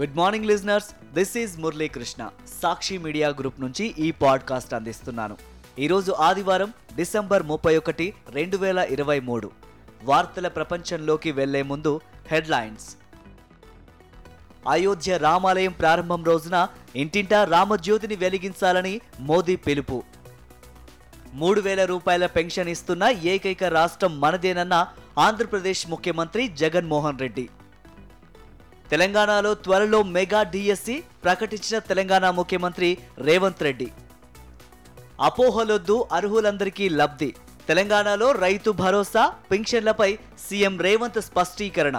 Good morning listeners this is Muralikrishna Sakshi media group నుంచి ఈ podcast అందిస్తున్నాను. ఈరోజు ఆదివారం డిసెంబర్ ముప్పై ఒకటి రెండు వేల ఇరవై మూడు. వార్తల ప్రపంచంలోకి వెళ్ళే ముందు హెడ్లైన్స్. అయోధ్య రామాలయం ప్రారంభం రోజున ఇంటింటా రామజ్యోతిని వెలిగించాలని మోదీ పిలుపు. మూడు వేల రూపాయల పెన్షన్ ఇస్తున్న ఏకైక రాష్ట్రం మనదేనన్న ఆంధ్రప్రదేశ్ ముఖ్యమంత్రి జగన్మోహన్ రెడ్డి. తెలంగాణలో త్వరలో మెగా డిఎస్సి ప్రకటించిన తెలంగాణ ముఖ్యమంత్రి రేవంత్ రెడ్డి. అపోహలొద్దు అర్హులందరికీ లబ్ధి. తెలంగాణలో రైతు భరోసా పింఛన్లపై సీఎం రేవంత్ స్పష్టీకరణ.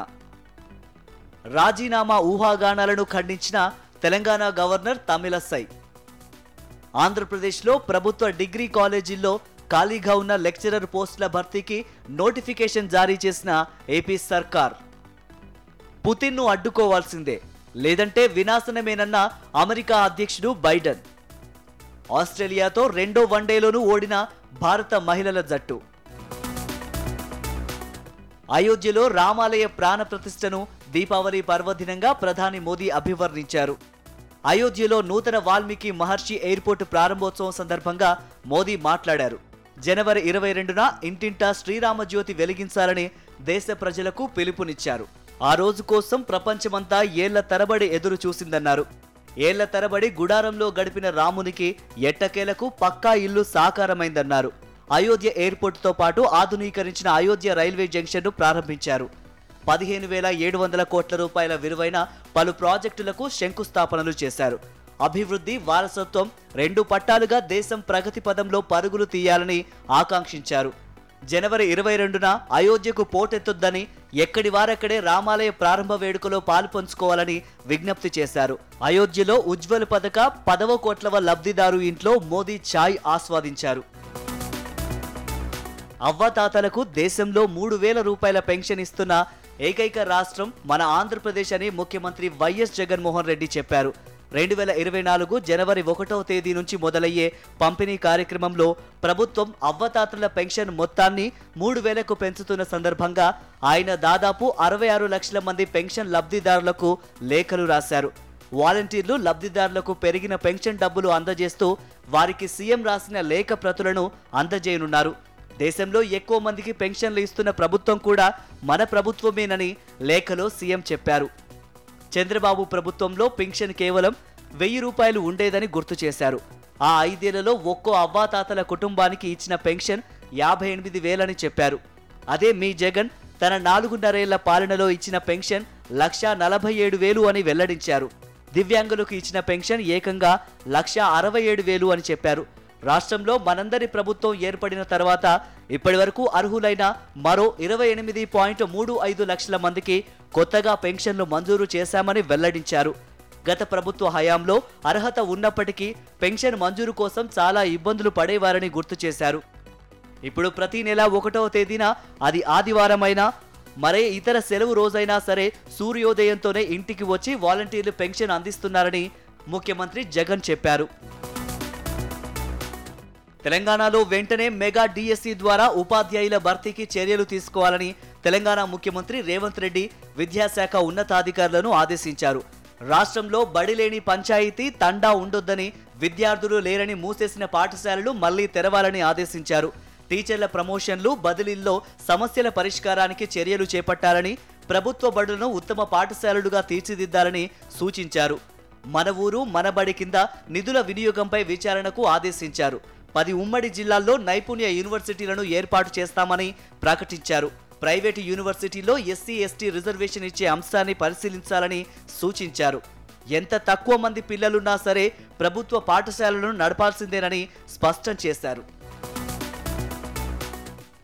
రాజీనామా ఊహాగానాలను ఖండించిన తెలంగాణ గవర్నర్ తమిళసై. ఆంధ్రప్రదేశ్లో ప్రభుత్వ డిగ్రీ కాలేజీల్లో ఖాళీగా ఉన్న లెక్చరర్ పోస్టుల భర్తీకి నోటిఫికేషన్ జారీ చేసిన ఏపీ సర్కార్. పుతిన్ను అడ్డుకోవాల్సిందే. లేదంటే వినాశనమేనన్న అమెరికా అధ్యక్షుడు బైడెన్. ఆస్ట్రేలియాతో రెండో వన్డేలోనూ ఓడిన భారత మహిళల జట్టు. అయోధ్యలో రామాలయ ప్రాణ ప్రతిష్టను దీపావళి పర్వదినంగా ప్రధాని మోదీ అభివర్ణించారు. అయోధ్యలో నూతన వాల్మీకి మహర్షి ఎయిర్పోర్టు ప్రారంభోత్సవం సందర్భంగా మోదీ మాట్లాడారు. జనవరి ఇరవై రెండున ఇంటింటా శ్రీరామజ్యోతి వెలిగించాలని దేశ ప్రజలకు పిలుపునిచ్చారు. ఆ రోజు కోసం ప్రపంచమంతా ఏళ్ళ తరబడి ఎదురు చూసిందన్నారు. ఏళ్ళ తరబడి గుడారంలో గడిపిన రామునికి ఎట్టకేలకు పక్కా ఇల్లు సాకారమైందన్నారు. అయోధ్య ఎయిర్పోర్టుతో పాటు ఆధునీకరించిన అయోధ్య రైల్వే జంక్షన్ను ప్రారంభించారు. పదిహేను వేల ఏడు వందల కోట్ల రూపాయల విలువైన పలు ప్రాజెక్టులకు శంకుస్థాపనలు చేశారు. అభివృద్ధి వారసత్వం రెండు పట్టాలుగా దేశం ప్రగతి పదంలో పరుగులు తీయాలని ఆకాంక్షించారు. జనవరి ఇరవై రెండున అయోధ్యకు పోటెత్తొద్దని ఎక్కడి వారక్కడే రామాలయ ప్రారంభ వేడుకలో పాలు పంచుకోవాలని విజ్ఞప్తి చేశారు. అయోధ్యలో ఉజ్వల్ పథక పదవ కోట్లవ లబ్ధిదారు ఇంట్లో మోదీ ఛాయ్ ఆస్వాదించారు. అవ్వాతాతలకు దేశంలో మూడు వేల రూపాయల పెన్షన్ ఇస్తున్న ఏకైక రాష్ట్రం మన ఆంధ్రప్రదేశ్ అని ముఖ్యమంత్రి వైఎస్ జగన్మోహన్ రెడ్డి చెప్పారు. రెండు వేల ఇరవై నాలుగు జనవరి ఒకటవ తేదీ నుంచి మొదలయ్యే పంపిణీ కార్యక్రమంలో ప్రభుత్వం అవ్వతాతల పెన్షన్ మొత్తాన్ని మూడు వేలకు పెంచుతున్న సందర్భంగా ఆయన దాదాపు అరవై ఆరు లక్షల మంది పెన్షన్ లబ్ధిదారులకు లేఖలు రాశారు. వాలంటీర్లు లబ్ధిదారులకు పెరిగిన పెన్షన్ డబ్బులు అందజేస్తూ వారికి సీఎం రాసిన లేఖ ప్రతులను అందజేయనున్నారు. దేశంలో ఎక్కువ మందికి పెన్షన్లు ఇస్తున్న ప్రభుత్వం కూడా మన ప్రభుత్వమేనని లేఖలో సీఎం చెప్పారు. చంద్రబాబు ప్రభుత్వంలో పెన్షన్ కేవలం వెయ్యి రూపాయలు ఉండేదని గుర్తు చేశారు. ఆ ఐదేళ్ళలో ఒక్కో అవ్వాతాతల కుటుంబానికి ఇచ్చిన పెన్షన్ యాభై ఎనిమిది వేలని చెప్పారు. అదే మీ జగన్ తన నాలుగున్నరేళ్ళ పాలనలో ఇచ్చిన పెన్షన్ లక్ష నలభై ఏడు వేలు అని వెల్లడించారు. దివ్యాంగులకు ఇచ్చిన పెన్షన్ ఏకంగా లక్ష అరవై ఏడు వేలు అని చెప్పారు. రాష్ట్రంలో మనందరి ప్రభుత్వం ఏర్పడిన తర్వాత ఇప్పటివరకు అర్హులైన మరో ఇరవై ఎనిమిది పాయింట్ మూడు ఐదు లక్షల మందికి కొత్తగా పెన్షన్లు మంజూరు చేశామని వెల్లడించారు. గత ప్రభుత్వ హయాంలో అర్హత ఉన్నప్పటికీ పెన్షన్ మంజూరు కోసం చాలా ఇబ్బందులు పడేవారని గుర్తు చేశారు. ఇప్పుడు ప్రతి నెల ఒకటవ తేదీన అది ఆదివారమైనా మరే ఇతర సెలవు రోజైనా సరే సూర్యోదయంతోనే ఇంటికి వచ్చి వాలంటీర్లు పెన్షన్ అందిస్తున్నారని ముఖ్యమంత్రి జగన్ చెప్పారు. తెలంగాణలో వెంటనే మెగా డిఎస్సి ద్వారా ఉపాధ్యాయుల భర్తీకి చర్యలు తీసుకోవాలని తెలంగాణ ముఖ్యమంత్రి రేవంత్ రెడ్డి విద్యాశాఖ ఉన్నతాధికారులను ఆదేశించారు. రాష్ట్రంలో బడిలేని పంచాయతీ తండా ఉండొద్దని విద్యార్థులు లేరని మూసేసిన పాఠశాలలు మళ్ళీ తెరవాలని ఆదేశించారు. టీచర్ల ప్రమోషన్లు బదిలీల్లో సమస్యల పరిష్కారానికి చర్యలు చేపట్టాలని ప్రభుత్వ బడులను ఉత్తమ పాఠశాలలుగా తీర్చిదిద్దాలని సూచించారు. మన ఊరు మన బడి కింద నిధుల వినియోగంపై విచారణకు ఆదేశించారు. పది ఉమ్మడి జిల్లాల్లో నైపుణ్య యూనివర్సిటీలను ఏర్పాటు చేస్తామని ప్రకటించారు. ప్రైవేటు యూనివర్సిటీలో ఎస్సీ ఎస్టీ రిజర్వేషన్ ఇచ్చే అంశాన్ని పరిశీలించాలని సూచించారు. ఎంత తక్కువ మంది పిల్లలున్నా సరే ప్రభుత్వ పాఠశాలలను నడపాల్సిందేనని స్పష్టం చేశారు.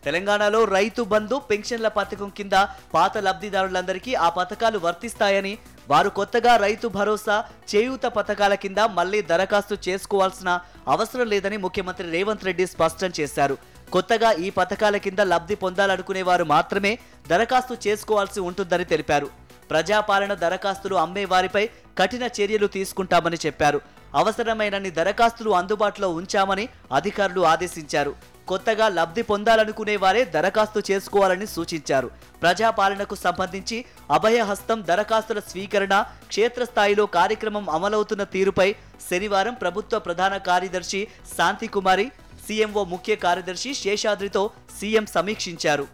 తెలంగాణలో రైతు బంధు పెన్షన్ల పథకం కింద పాత లబ్ధిదారులందరికీ ఆ పథకాలు వర్తిస్తాయని వారు కొత్తగా రైతు భరోసా చేయూత పథకాల కింద మళ్ళీ దరఖాస్తు చేసుకోవాల్సిన అవసరం లేదని ముఖ్యమంత్రి రేవంత్ రెడ్డి స్పష్టం చేశారు. కొత్తగా ఈ పథకాల కింద లబ్ధి పొందాలనుకునే వారు మాత్రమే దరఖాస్తు చేసుకోవాల్సి ఉంటుందని తెలిపారు. ప్రజాపాలన దరఖాస్తులు అమ్మే వారిపై కఠిన చర్యలు తీసుకుంటామని చెప్పారు. అవసరమైనన్ని దరఖాస్తులు అందుబాటులో ఉంచామని అధికారులు ఆదేశించారు. కొత్తగా లబ్ధి పొందాలనుకునే వారే దరఖాస్తు చేసుకోవాలని సూచించారు. ప్రజాపాలనకు సంబంధించి అభయహస్తం దరఖాస్తుల స్వీకరణ క్షేత్రస్థాయిలో కార్యక్రమం అమలవుతున్న తీరుపై శనివారం ప్రభుత్వ ప్రధాన కార్యదర్శి శాంతికుమారి సీఎంఓ ముఖ్య కార్యదర్శి శేషాద్రితో సీఎం సమీక్షించారు.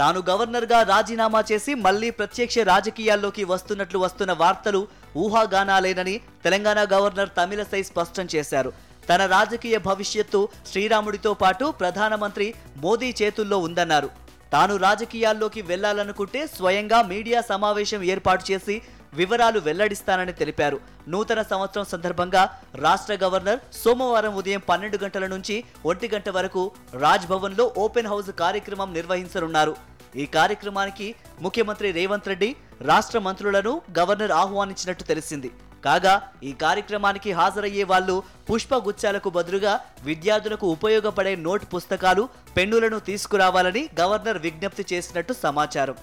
తాను గవర్నర్గా రాజీనామా చేసి మళ్ళీ ప్రత్యక్ష రాజకీయాల్లోకి వస్తున్నట్లు వస్తున్న వార్తలు ఊహాగానాలేనని తెలంగాణ గవర్నర్ తమిళసై స్పష్టం చేశారు. తన రాజకీయ భవిష్యత్తు శ్రీరాముడితో పాటు ప్రధానమంత్రి మోదీ చేతుల్లో ఉందన్నారు. తాను రాజకీయాల్లోకి వెళ్ళాలనుకుంటే స్వయంగా మీడియా సమావేశం ఏర్పాటు చేసి వివరాలు వెల్లడిస్తానని తెలిపారు. నూతన సంవత్సరం సందర్భంగా రాష్ట్ర గవర్నర్ సోమవారం ఉదయం పన్నెండు గంటల నుంచి ఒంటి గంట వరకు రాజ్ భవన్లో ఓపెన్ హౌస్ కార్యక్రమం నిర్వహించనున్నారు. ఈ కార్యక్రమానికి ముఖ్యమంత్రి రేవంత్ రెడ్డి రాష్ట్ర మంత్రులను గవర్నర్ ఆహ్వానించినట్టు తెలిసింది. కాగా ఈ కార్యక్రమానికి హాజరయ్యే వాళ్ళు పుష్పగుచ్చాలకు బదులుగా విద్యార్థులకు ఉపయోగపడే నోట్ పుస్తకాలు పెన్నులను తీసుకురావాలని గవర్నర్ విజ్ఞప్తి చేసినట్టు సమాచారం.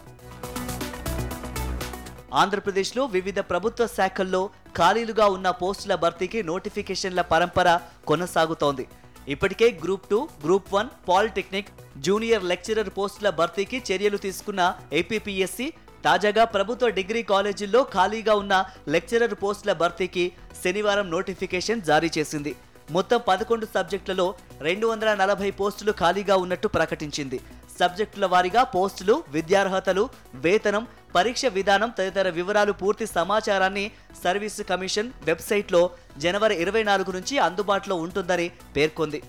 ఆంధ్రప్రదేశ్లో వివిధ ప్రభుత్వ శాఖల్లో ఖాళీలుగా ఉన్న పోస్టుల భర్తీకి నోటిఫికేషన్ల పరంపర కొనసాగుతోంది. ఇప్పటికే group two group one polytechnic junior lecturer పోస్టుల భర్తీకి చర్యలు తీసుకున్న ఏపీపీఎస్సీ తాజాగా ప్రభుత్వ డిగ్రీ కాలేజీల్లో ఖాళీగా ఉన్న లెక్చరర్ పోస్టుల భర్తీకి శనివారం నోటిఫికేషన్ జారీ చేసింది. మొత్తం పదకొండు సబ్జెక్టులలో రెండు వందల నలభై పోస్టులు ఖాళీగా ఉన్నట్టు ప్రకటించింది. సబ్జెక్టుల వారీగా పోస్టులు విద్యార్హతలు వేతనం పరీక్ష విధానం తదితర వివరాలు పూర్తి సమాచారాన్ని సర్వీసు కమిషన్ వెబ్సైట్లో జనవరి ఇరవై నాలుగు నుంచి అందుబాటులో ఉంటుందని పేర్కొంది.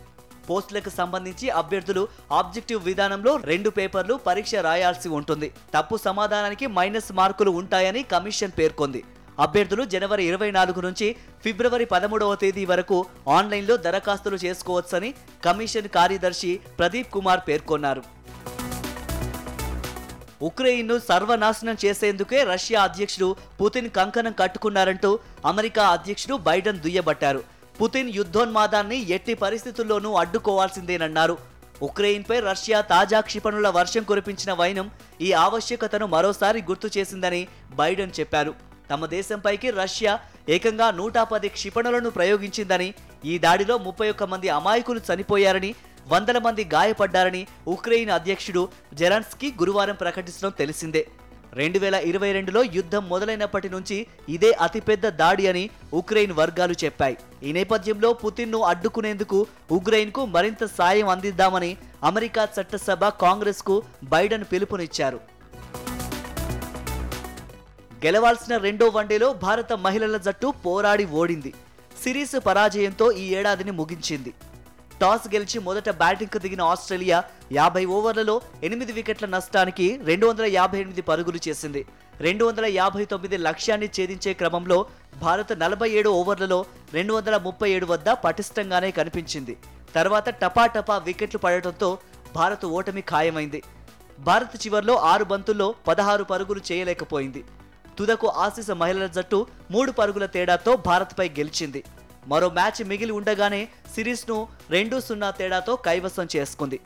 పోస్టులకు సంబంధించి అభ్యర్థులు ఆబ్జెక్టివ్ విధానంలో రెండు పేపర్లు పరీక్ష రాయాల్సి ఉంటుంది. తప్పు సమాధానానికి మైనస్ మార్కులు ఉంటాయని కమిషన్ పేర్కొంది. అభ్యర్థులు జనవరి ఇరవై నాలుగు నుంచి ఫిబ్రవరి పదమూడవ తేదీ వరకు ఆన్లైన్లో దరఖాస్తులు చేసుకోవచ్చని కమిషన్ కార్యదర్శి ప్రదీప్ కుమార్ పేర్కొన్నారు. ఉక్రెయిన్ను సర్వనాశనం చేసేందుకే రష్యా అధ్యక్షుడు పుతిన్ కంకణం కట్టుకున్నారంటూ అమెరికా అధ్యక్షుడు బైడెన్ దుయ్యబట్టారు. పుతిన్ యుద్ధోన్మాదాన్ని ఎట్టి పరిస్థితుల్లోనూ అడ్డుకోవాల్సిందేనన్నారు. ఉక్రెయిన్పై రష్యా తాజా క్షిపణుల వర్షం కురిపించిన వైనం ఈ ఆవశ్యకతను మరోసారి గుర్తు చేసిందని బైడెన్ చెప్పారు. తమ దేశంపైకి రష్యా ఏకంగా నూట పది క్షిపణులను ప్రయోగించిందని ఈ దాడిలో ముప్పై ఒక్క మంది అమాయకులు చనిపోయారని వందల మంది గాయపడ్డారని ఉక్రెయిన్ అధ్యక్షుడు జెరాన్స్కీ గురువారం ప్రకటించడం తెలిసిందే. రెండు వేల ఇరవై రెండులో యుద్ధం మొదలైనప్పటి నుంచి ఇదే అతిపెద్ద దాడి అని ఉక్రెయిన్ వర్గాలు చెప్పాయి. ఈ నేపథ్యంలో పుతిన్ను అడ్డుకునేందుకు ఉక్రెయిన్కు మరింత సాయం అందిద్దామని అమెరికా చట్టసభ కాంగ్రెస్కు బైడెన్ పిలుపునిచ్చారు. గెలవాల్సిన రెండో వన్డేలో భారత మహిళల జట్టు పోరాడి ఓడింది. సిరీస్ పరాజయంతో ఈ ఏడాదిని ముగించింది. టాస్ గెలిచి మొదట బ్యాటింగ్కు దిగిన ఆస్ట్రేలియా యాభై ఓవర్లలో ఎనిమిది వికెట్ల నష్టానికి రెండు వందల యాభై ఎనిమిది పరుగులు చేసింది. రెండు వందల యాభై తొమ్మిది లక్ష్యాన్ని ఛేదించే క్రమంలో భారత్ నలభై ఏడు ఓవర్లలో రెండు వందల ముప్పై ఏడు వద్ద పటిష్టంగానే కనిపించింది. తర్వాత టపాటపా వికెట్లు పడటంతో భారత్ ఓటమి ఖాయమైంది. భారత్ చివర్లో ఆరు బంతుల్లో పదహారు పరుగులు చేయలేకపోయింది. తుదకు ఆశీస మహిళల జట్టు మూడు పరుగుల తేడాతో భారత్పై గెలిచింది. మరో మ్యాచ్ మిగిలి ఉండగానే సిరీస్ను రెండు సున్నా తేడాతో కైవసం చేసుకుంది.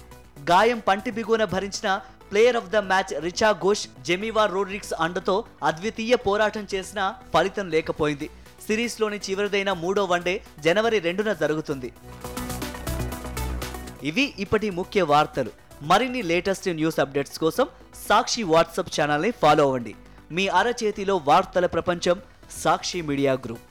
గాయం పంటి బిగున భరించిన player of the match Richa Ghosh Jemimah Rodrigues అండతో అద్వితీయ పోరాటం చేసినా ఫలితం లేకపోయింది. సిరీస్లోని చివరిదైన మూడో వన్డే జనవరి రెండున జరుగుతుంది. ఇవి ఇప్పటి ముఖ్య వార్తలు. మరిన్ని లేటెస్ట్ న్యూస్ అప్డేట్స్ కోసం సాక్షి వాట్సాప్ ఛానల్ని ఫాలో అవ్వండి. మీ అరచేతిలో వార్తల ప్రపంచం సాక్షి మీడియా గ్రూప్.